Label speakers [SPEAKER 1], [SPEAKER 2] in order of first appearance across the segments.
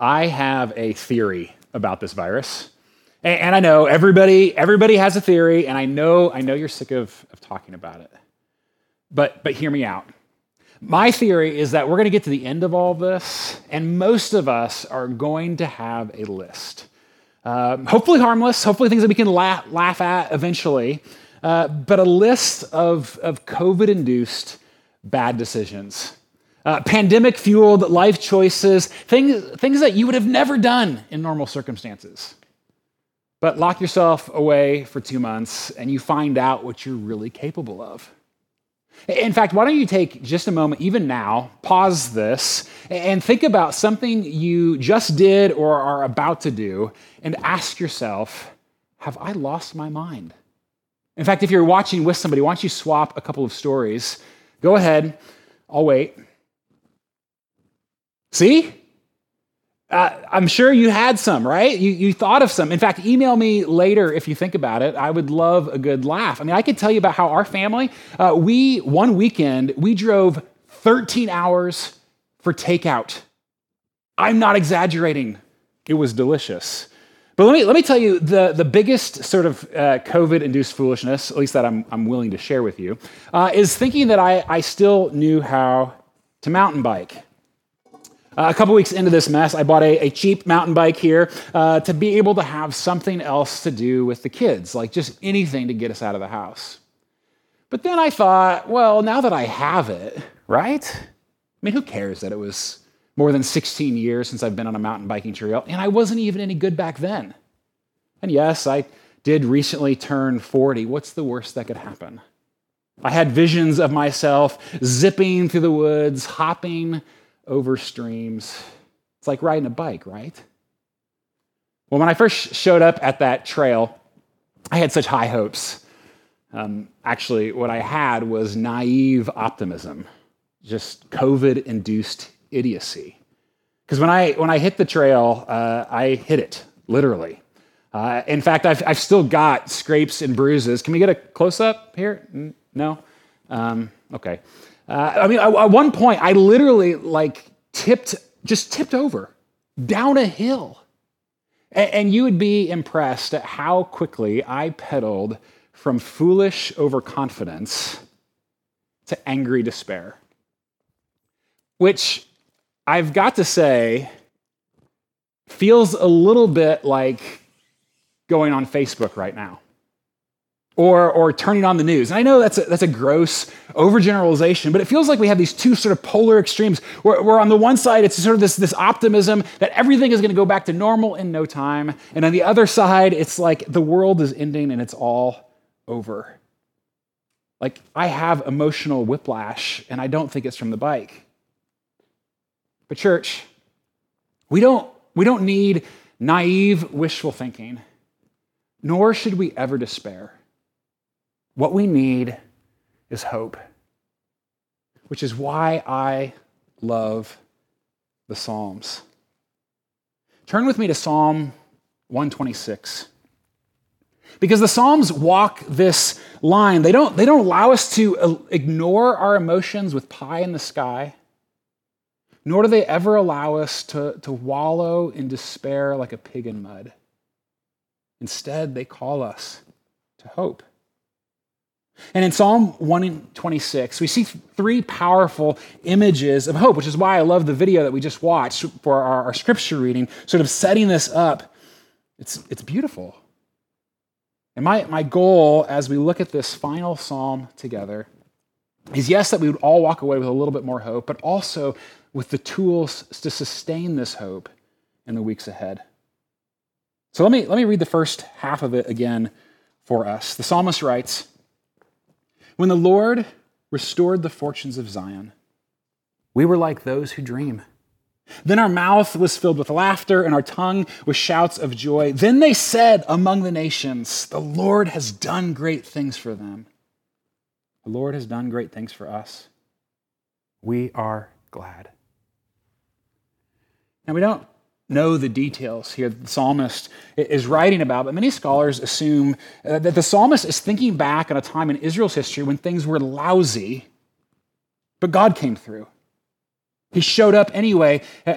[SPEAKER 1] I have a theory about this virus. And, and, I know everybody, everybody has a theory, and I know, I know you're sick of, of talking about it. But, but hear me out. My theory is that we're going to get to the end of all this, and most of us are going to have a list. Uh, hopefully harmless, hopefully things that we can laugh, laugh at eventually, uh, but a list of, of COVID induced bad decisions. Uh, pandemic fueled life choices, things, things that you would have never done in normal circumstances. But lock yourself away for two months and you find out what you're really capable of. In fact, why don't you take just a moment, even now, pause this, and think about something you just did or are about to do, and ask yourself, Have I lost my mind? In fact, if you're watching with somebody, why don't you swap a couple of stories? Go ahead, I'll wait. See? Uh, I'm sure you had some, right? You, you thought of some. In fact, email me later if you think about it. I would love a good laugh. I mean, I could tell you about how our family, uh, we, one weekend, we drove 13 hours for takeout. I'm not exaggerating. It was delicious. But let me, let me tell you the, the biggest sort of uh, COVID induced foolishness, at least that I'm, I'm willing to share with you, uh, is thinking that I, I still knew how to mountain bike. Uh, a couple weeks into this mess, I bought a, a cheap mountain bike here uh, to be able to have something else to do with the kids, like just anything to get us out of the house. But then I thought, well, now that I have it, right? I mean, who cares that it was more than 16 years since I've been on a mountain biking trail, and I wasn't even any good back then. And yes, I did recently turn 40. What's the worst that could happen? I had visions of myself zipping through the woods, hopping over streams. It's like riding a bike, right? Well, when I first showed up at that trail, I had such high hopes. Um, actually, what I had was naive optimism, just COVID induced idiocy. Because when I, when I hit the trail, uh, I hit it, literally. Uh, in fact, I've, I've still got scrapes and bruises. Can we get a close up here? No? Um, okay. Uh, I mean, at one point, I literally like tipped, just tipped over down a hill. And, and you would be impressed at how quickly I pedaled from foolish overconfidence to angry despair. Which I've got to say feels a little bit like going on Facebook right now or, or turning on the news. And I know that's a, that's a gross overgeneralization, but it feels like we have these two sort of polar extremes where, where on the one side, it's sort of this, this optimism that everything is going to go back to normal in no time. And on the other side, it's like the world is ending and it's all over. Like I have emotional whiplash, and I don't think it's from the bike. But, church, we don't, we don't need naive wishful thinking, nor should we ever despair. What we need is hope, which is why I love the Psalms. Turn with me to Psalm 126. Because the Psalms walk this line. They don't, they don't allow us to uh, ignore our emotions with pie in the sky, nor do they ever allow us to, to wallow in despair like a pig in mud. Instead, they call us to hope. And in Psalm 126, we see three powerful images of hope, which is why I love the video that we just watched for our, our scripture reading, sort of setting this up. It's, it's beautiful. And my, my goal as we look at this final psalm together is yes, that we would all walk away with a little bit more hope, but also with the tools to sustain this hope in the weeks ahead. So let me, let me read the first half of it again for us. The psalmist writes, when the Lord restored the fortunes of Zion, we were like those who dream. Then our mouth was filled with laughter and our tongue with shouts of joy. Then they said among the nations, The Lord has done great things for them. The Lord has done great things for us. We are glad. Now, we don't know the details here that the psalmist is writing about, but many scholars assume uh, that the psalmist is thinking back on a time in Israel's history when things were lousy, but God came through. He showed up anyway, uh,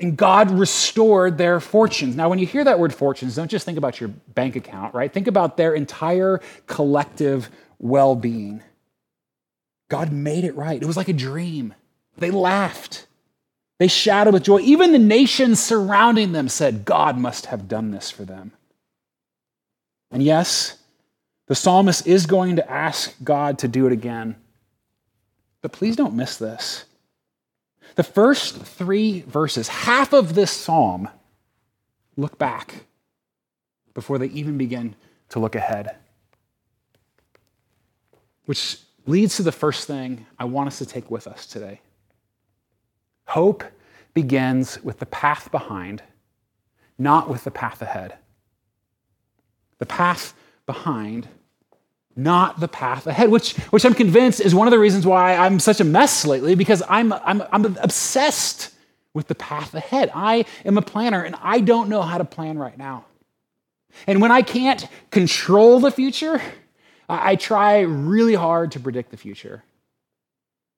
[SPEAKER 1] and God restored their fortunes. Now, when you hear that word fortunes, don't just think about your bank account, right? Think about their entire collective well being. God made it right. It was like a dream. They laughed. They shouted with joy. Even the nations surrounding them said, God must have done this for them. And yes, the psalmist is going to ask God to do it again. But please don't miss this. The first three verses, half of this psalm, look back before they even begin to look ahead. Which leads to the first thing I want us to take with us today. Hope begins with the path behind, not with the path ahead. The path behind, not the path ahead, which, which I'm convinced is one of the reasons why I'm such a mess lately, because I'm, I'm, I'm obsessed with the path ahead. I am a planner and I don't know how to plan right now. And when I can't control the future, I try really hard to predict the future.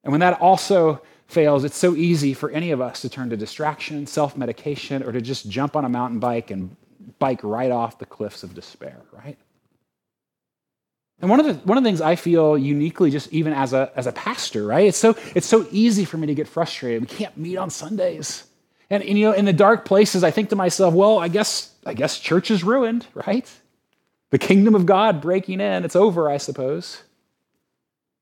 [SPEAKER 1] And when that also fails, it's so easy for any of us to turn to distraction, self medication, or to just jump on a mountain bike and bike right off the cliffs of despair, right? And one of the one of the things I feel uniquely, just even as a as a pastor, right? It's so it's so easy for me to get frustrated. We can't meet on Sundays, and, and you know, in the dark places, I think to myself, well, I guess I guess church is ruined, right? The kingdom of God breaking in, it's over, I suppose.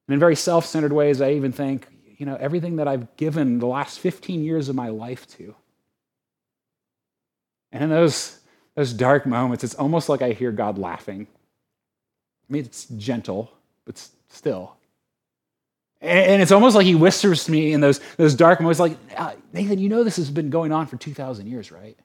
[SPEAKER 1] And in very self-centered ways, I even think, you know, everything that I've given the last 15 years of my life to. And in those those dark moments, it's almost like I hear God laughing. I mean, it's gentle, but still. And it's almost like he whispers to me in those, those dark moments, like, uh, Nathan, you know this has been going on for 2,000 years, right?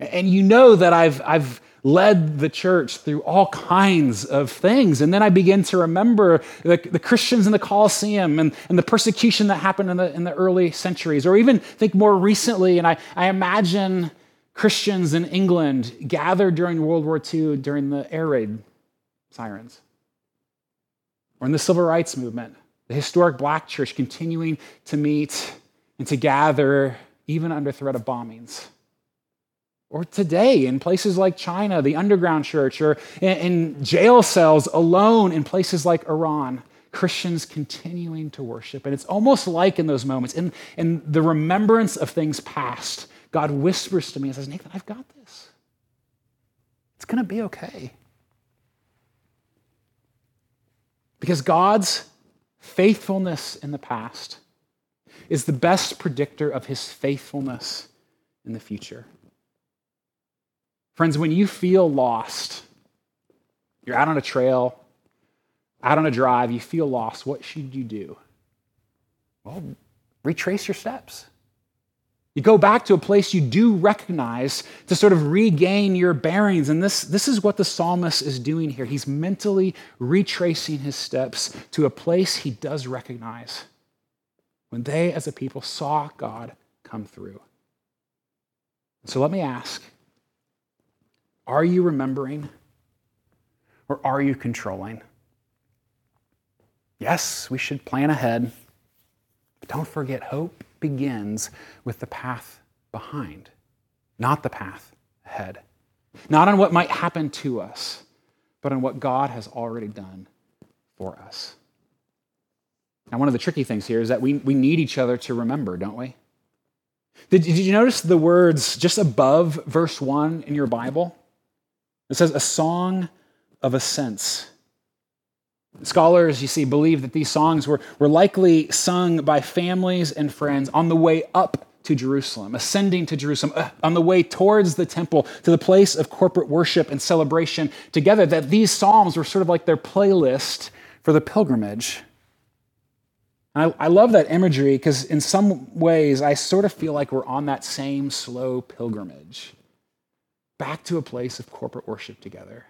[SPEAKER 1] And you know that I've, I've led the church through all kinds of things. And then I begin to remember the, the Christians in the Colosseum and, and the persecution that happened in the, in the early centuries, or even think more recently, and I, I imagine Christians in England gathered during World War II during the air raid sirens. Or in the civil rights movement, the historic black church continuing to meet and to gather even under threat of bombings. Or today, in places like China, the underground church, or in jail cells alone in places like Iran, Christians continuing to worship. And it's almost like in those moments, in, in the remembrance of things past, God whispers to me and says, Nathan, I've got this. It's going to be okay. Because God's faithfulness in the past is the best predictor of his faithfulness in the future. Friends, when you feel lost, you're out on a trail, out on a drive, you feel lost, what should you do? Well, retrace your steps. You go back to a place you do recognize to sort of regain your bearings. And this, this is what the psalmist is doing here. He's mentally retracing his steps to a place he does recognize when they, as a people, saw God come through. So let me ask are you remembering or are you controlling? Yes, we should plan ahead, but don't forget hope begins with the path behind, not the path ahead. Not on what might happen to us, but on what God has already done for us. Now, one of the tricky things here is that we, we need each other to remember, don't we? Did, did you notice the words just above verse 1 in your Bible? It says, a song of ascents. Scholars, you see, believe that these songs were, were likely sung by families and friends on the way up to Jerusalem, ascending to Jerusalem, uh, on the way towards the temple, to the place of corporate worship and celebration together, that these psalms were sort of like their playlist for the pilgrimage. I, I love that imagery because, in some ways, I sort of feel like we're on that same slow pilgrimage back to a place of corporate worship together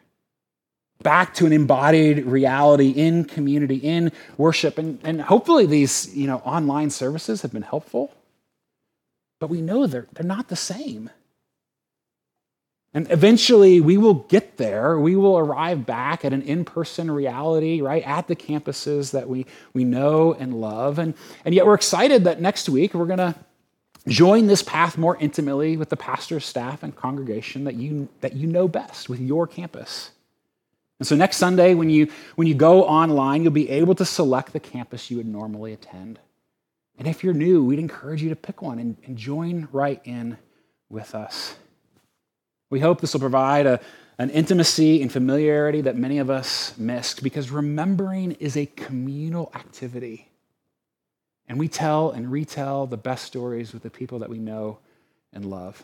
[SPEAKER 1] back to an embodied reality in community, in worship. And, and hopefully these you know, online services have been helpful. But we know they're, they're not the same. And eventually we will get there. We will arrive back at an in person reality, right, at the campuses that we, we know and love. And, and yet we're excited that next week we're going to join this path more intimately with the pastor's staff and congregation that you, that you know best with your campus. And so next Sunday, when you, when you go online, you'll be able to select the campus you would normally attend. And if you're new, we'd encourage you to pick one and, and join right in with us. We hope this will provide a, an intimacy and familiarity that many of us missed because remembering is a communal activity. And we tell and retell the best stories with the people that we know and love.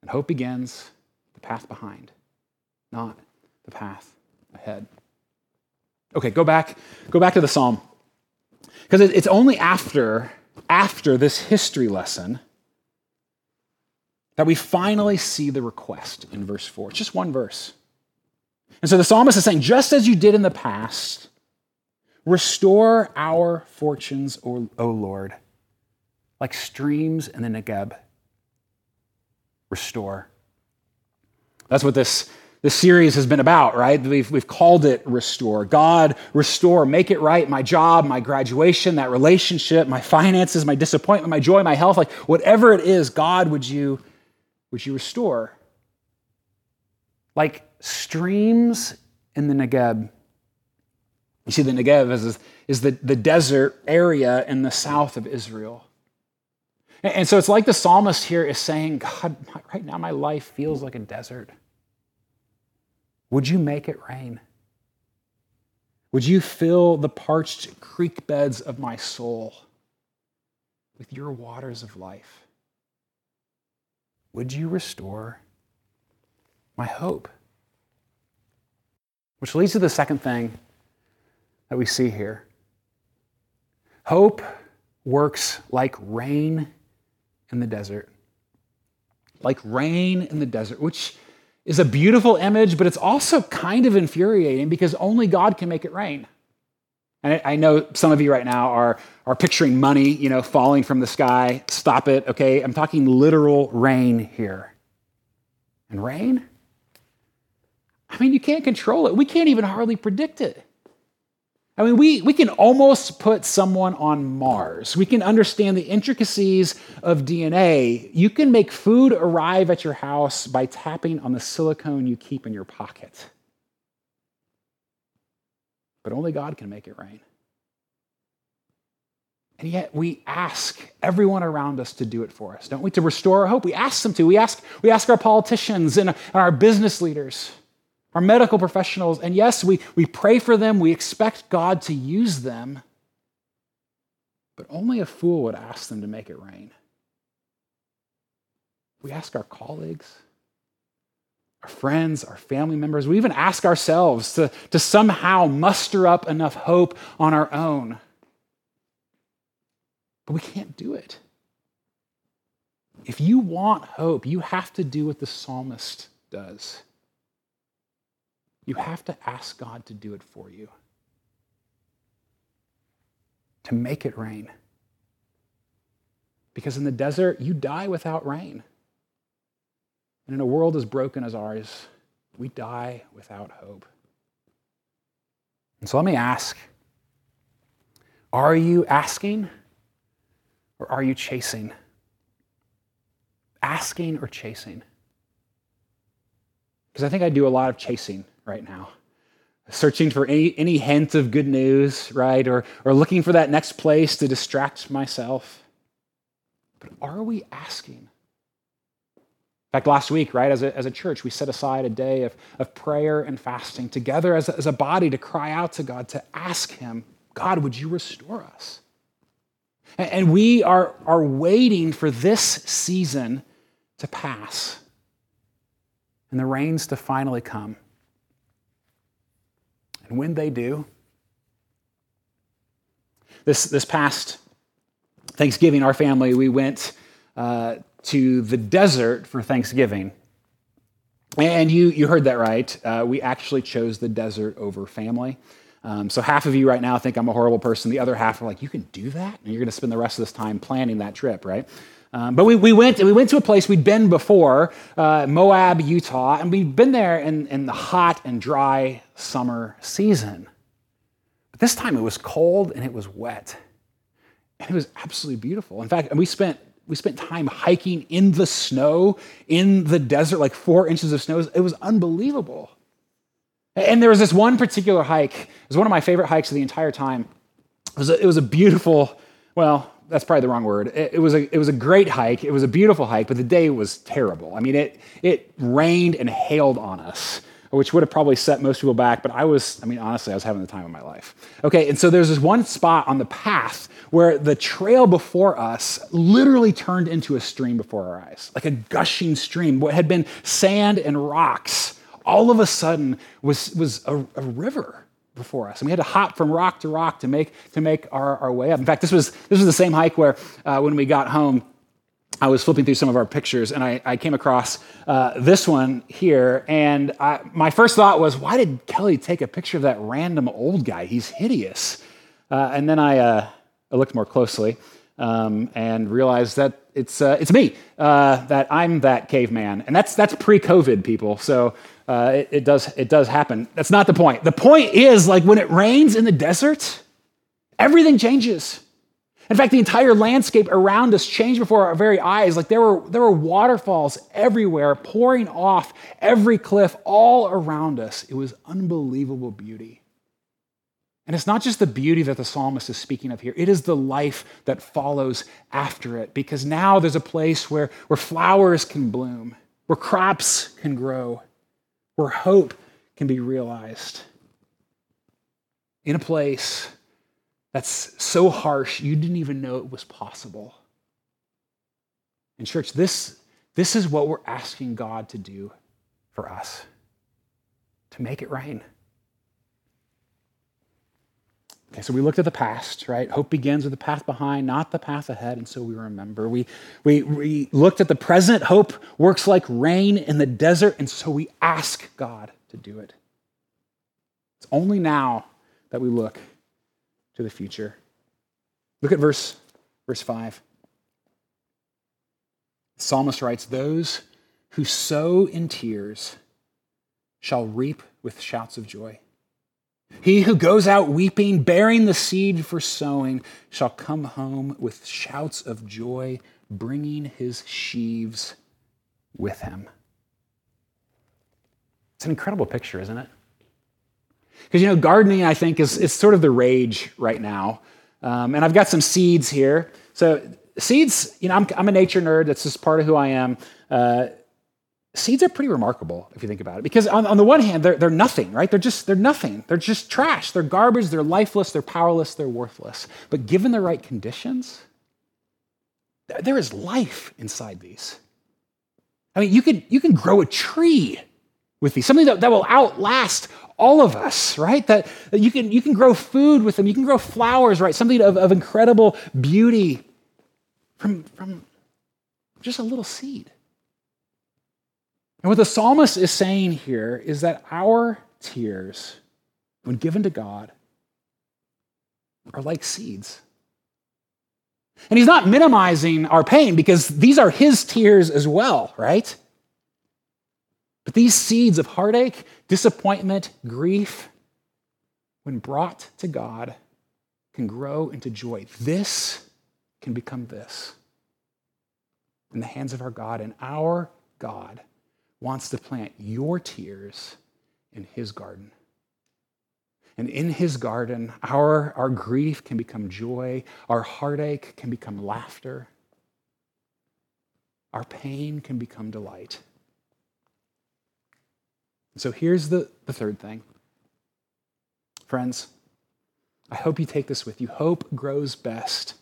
[SPEAKER 1] And hope begins the path behind, not the path ahead. Okay, go back, go back to the psalm. Because it's only after, after this history lesson that we finally see the request in verse 4. It's just one verse. And so the psalmist is saying, just as you did in the past, restore our fortunes, O, o Lord, like streams in the Negeb. Restore. That's what this this series has been about, right? We've, we've called it Restore. God, restore, make it right. My job, my graduation, that relationship, my finances, my disappointment, my joy, my health, like whatever it is, God, would you, would you restore? Like streams in the Negeb. You see, the Negev is, is the, the desert area in the south of Israel. And, and so it's like the psalmist here is saying, God, right now my life feels like a desert. Would you make it rain? Would you fill the parched creek beds of my soul with your waters of life? Would you restore my hope? Which leads to the second thing that we see here. Hope works like rain in the desert. Like rain in the desert, which is a beautiful image, but it's also kind of infuriating because only God can make it rain. And I know some of you right now are, are picturing money, you know, falling from the sky. Stop it, okay? I'm talking literal rain here. And rain? I mean, you can't control it. We can't even hardly predict it. I mean, we, we can almost put someone on Mars. We can understand the intricacies of DNA. You can make food arrive at your house by tapping on the silicone you keep in your pocket. But only God can make it rain. And yet we ask everyone around us to do it for us, don't we? To restore our hope. We ask them to. We ask, we ask our politicians and our business leaders our medical professionals, and yes, we, we pray for them, we expect God to use them, but only a fool would ask them to make it rain. We ask our colleagues, our friends, our family members, we even ask ourselves to, to somehow muster up enough hope on our own. But we can't do it. If you want hope, you have to do what the psalmist does. You have to ask God to do it for you, to make it rain. Because in the desert, you die without rain. And in a world as broken as ours, we die without hope. And so let me ask are you asking or are you chasing? Asking or chasing? Because I think I do a lot of chasing right now. Searching for any, any hint of good news, right? Or, or looking for that next place to distract myself. But are we asking? In fact, last week, right, as a, as a church, we set aside a day of, of prayer and fasting together as a, as a body to cry out to God, to ask Him, God, would you restore us? And, and we are, are waiting for this season to pass and the rains to finally come. And when they do, this, this past Thanksgiving, our family, we went uh, to the desert for Thanksgiving. And you, you heard that right. Uh, we actually chose the desert over family. Um, so half of you right now think I'm a horrible person. The other half are like, you can do that? And you're going to spend the rest of this time planning that trip, right? Um, but we, we, went, we went to a place we'd been before, uh, Moab, Utah, and we'd been there in, in the hot and dry summer season. But this time it was cold and it was wet. And it was absolutely beautiful. In fact, we spent, we spent time hiking in the snow, in the desert, like four inches of snow. It was unbelievable. And there was this one particular hike. It was one of my favorite hikes of the entire time. It was a, it was a beautiful, well, that's probably the wrong word. It, it, was a, it was a great hike. It was a beautiful hike, but the day was terrible. I mean, it, it rained and hailed on us, which would have probably set most people back, but I was, I mean, honestly, I was having the time of my life. Okay, and so there's this one spot on the path where the trail before us literally turned into a stream before our eyes, like a gushing stream. What had been sand and rocks all of a sudden was, was a, a river before us. And we had to hop from rock to rock to make, to make our, our way up. In fact, this was, this was the same hike where uh, when we got home, I was flipping through some of our pictures and I, I came across uh, this one here. And I, my first thought was, why did Kelly take a picture of that random old guy? He's hideous. Uh, and then I, uh, I, looked more closely um, and realized that it's, uh, it's me, uh, that I'm that caveman. And that's, that's pre COVID, people. So uh, it, it, does, it does happen. That's not the point. The point is like when it rains in the desert, everything changes. In fact, the entire landscape around us changed before our very eyes. Like there were, there were waterfalls everywhere pouring off every cliff all around us. It was unbelievable beauty. And it's not just the beauty that the psalmist is speaking of here, it is the life that follows after it. Because now there's a place where, where flowers can bloom, where crops can grow, where hope can be realized in a place that's so harsh you didn't even know it was possible. And, church, this, this is what we're asking God to do for us to make it rain. Okay, so we looked at the past, right? Hope begins with the path behind, not the path ahead, and so we remember. We, we, we looked at the present. Hope works like rain in the desert, and so we ask God to do it. It's only now that we look to the future. Look at verse, verse 5. The psalmist writes, Those who sow in tears shall reap with shouts of joy. He who goes out weeping, bearing the seed for sowing, shall come home with shouts of joy, bringing his sheaves with him. It's an incredible picture, isn't it? Because, you know, gardening, I think, is, is sort of the rage right now. Um, and I've got some seeds here. So, seeds, you know, I'm, I'm a nature nerd. That's just part of who I am. Uh, seeds are pretty remarkable if you think about it because on, on, the one hand they're, they're nothing right? They're just they're nothing. They're just trash. They're garbage. They're lifeless. They're powerless. They're worthless. But given the right conditions there is life inside these. I mean you can you can grow a tree with these something that, that will outlast all of us right? That, that you can you can grow food with them. You can grow flowers right? Something of, of incredible beauty from from just a little seed and what the psalmist is saying here is that our tears, when given to God, are like seeds. And he's not minimizing our pain because these are his tears as well, right? But these seeds of heartache, disappointment, grief, when brought to God, can grow into joy. This can become this in the hands of our God, and our God wants to plant your tears in his garden. And in his garden, our, our grief can become joy, our heartache can become laughter, our pain can become delight. so here's the, the third thing. Friends, I hope you take this with you. Hope grows best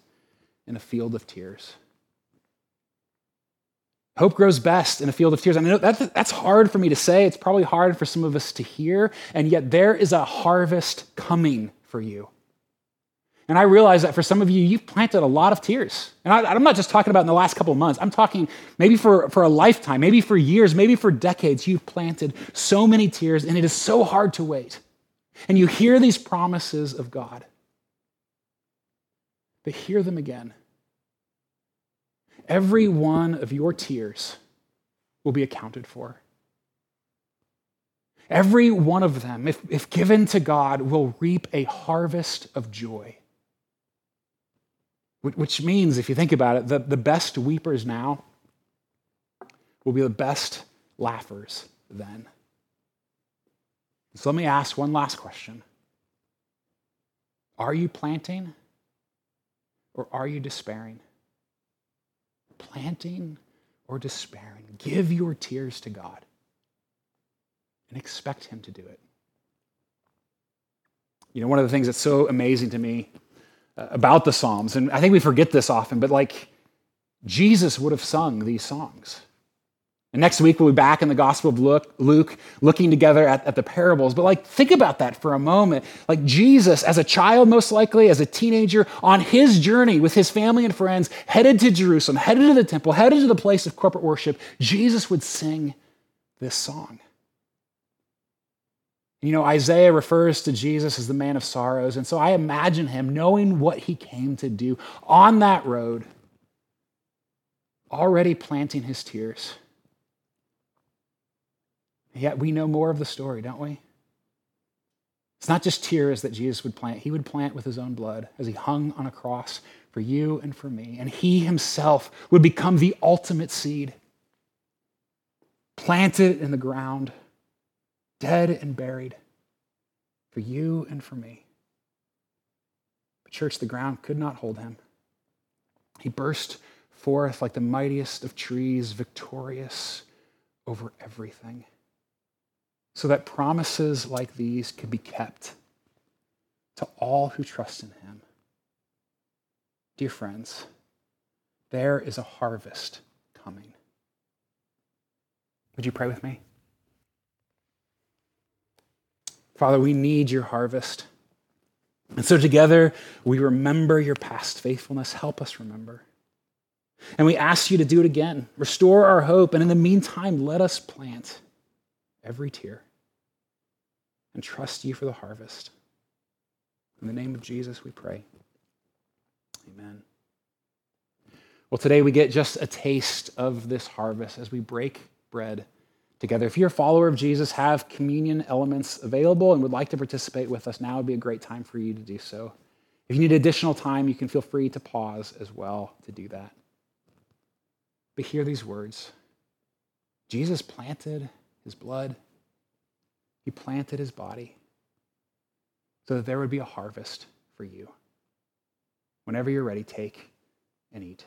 [SPEAKER 1] in a field of tears. Hope grows best in a field of tears. And I know that's, that's hard for me to say. It's probably hard for some of us to hear. And yet, there is a harvest coming for you. And I realize that for some of you, you've planted a lot of tears. And I, am not just talking about in the last couple of months. I'm talking maybe for, for a lifetime, maybe for years, maybe for decades. You've planted so many tears, and it is so hard to wait. And you hear these promises of God, but hear them again every one of your tears will be accounted for. Every one of them, if, if given to God, will reap a harvest of joy. Which means, if you think about it, the, the best weepers now will be the best laughers then. So let me ask one last question Are you planting or are you despairing? Planting or despairing? Give your tears to God and expect Him to do it. You know, one of the things that's so amazing to me uh, about the Psalms, and I think we forget this often, but like Jesus would have sung these songs. And next week, we'll be back in the Gospel of Luke, Luke looking together at, at, the parables. But, like, think about that for a moment. Like, Jesus, as a child, most likely, as a teenager, on his journey with his family and friends, headed to Jerusalem, headed to the temple, headed to the place of corporate worship, Jesus would sing this song. You know, Isaiah refers to Jesus as the man of sorrows. And so I imagine him knowing what he came to do on that road, already planting his tears Yet we know more of the story, don't we? It's not just tears that Jesus would plant, he would plant with his own blood as he hung on a cross for you and for me. And he himself would become the ultimate seed, planted in the ground, dead and buried for you and for me. But, church, the ground could not hold him. He burst forth like the mightiest of trees, victorious over everything so that promises like these can be kept to all who trust in him. Dear friends, there is a harvest coming. Would you pray with me? Father, we need your harvest. And so together we remember your past faithfulness. Help us remember. And we ask you to do it again. Restore our hope. And in the meantime, let us plant every tear and trust you for the harvest. In the name of Jesus, we pray. Amen. Well, today we get just a taste of this harvest as we break bread together. If you're a follower of Jesus, have communion elements available and would like to participate with us, now would be a great time for you to do so. If you need additional time, you can feel free to pause as well to do that. But hear these words Jesus planted his blood he planted his body so that there would be a harvest for you. Whenever you're ready, take and eat.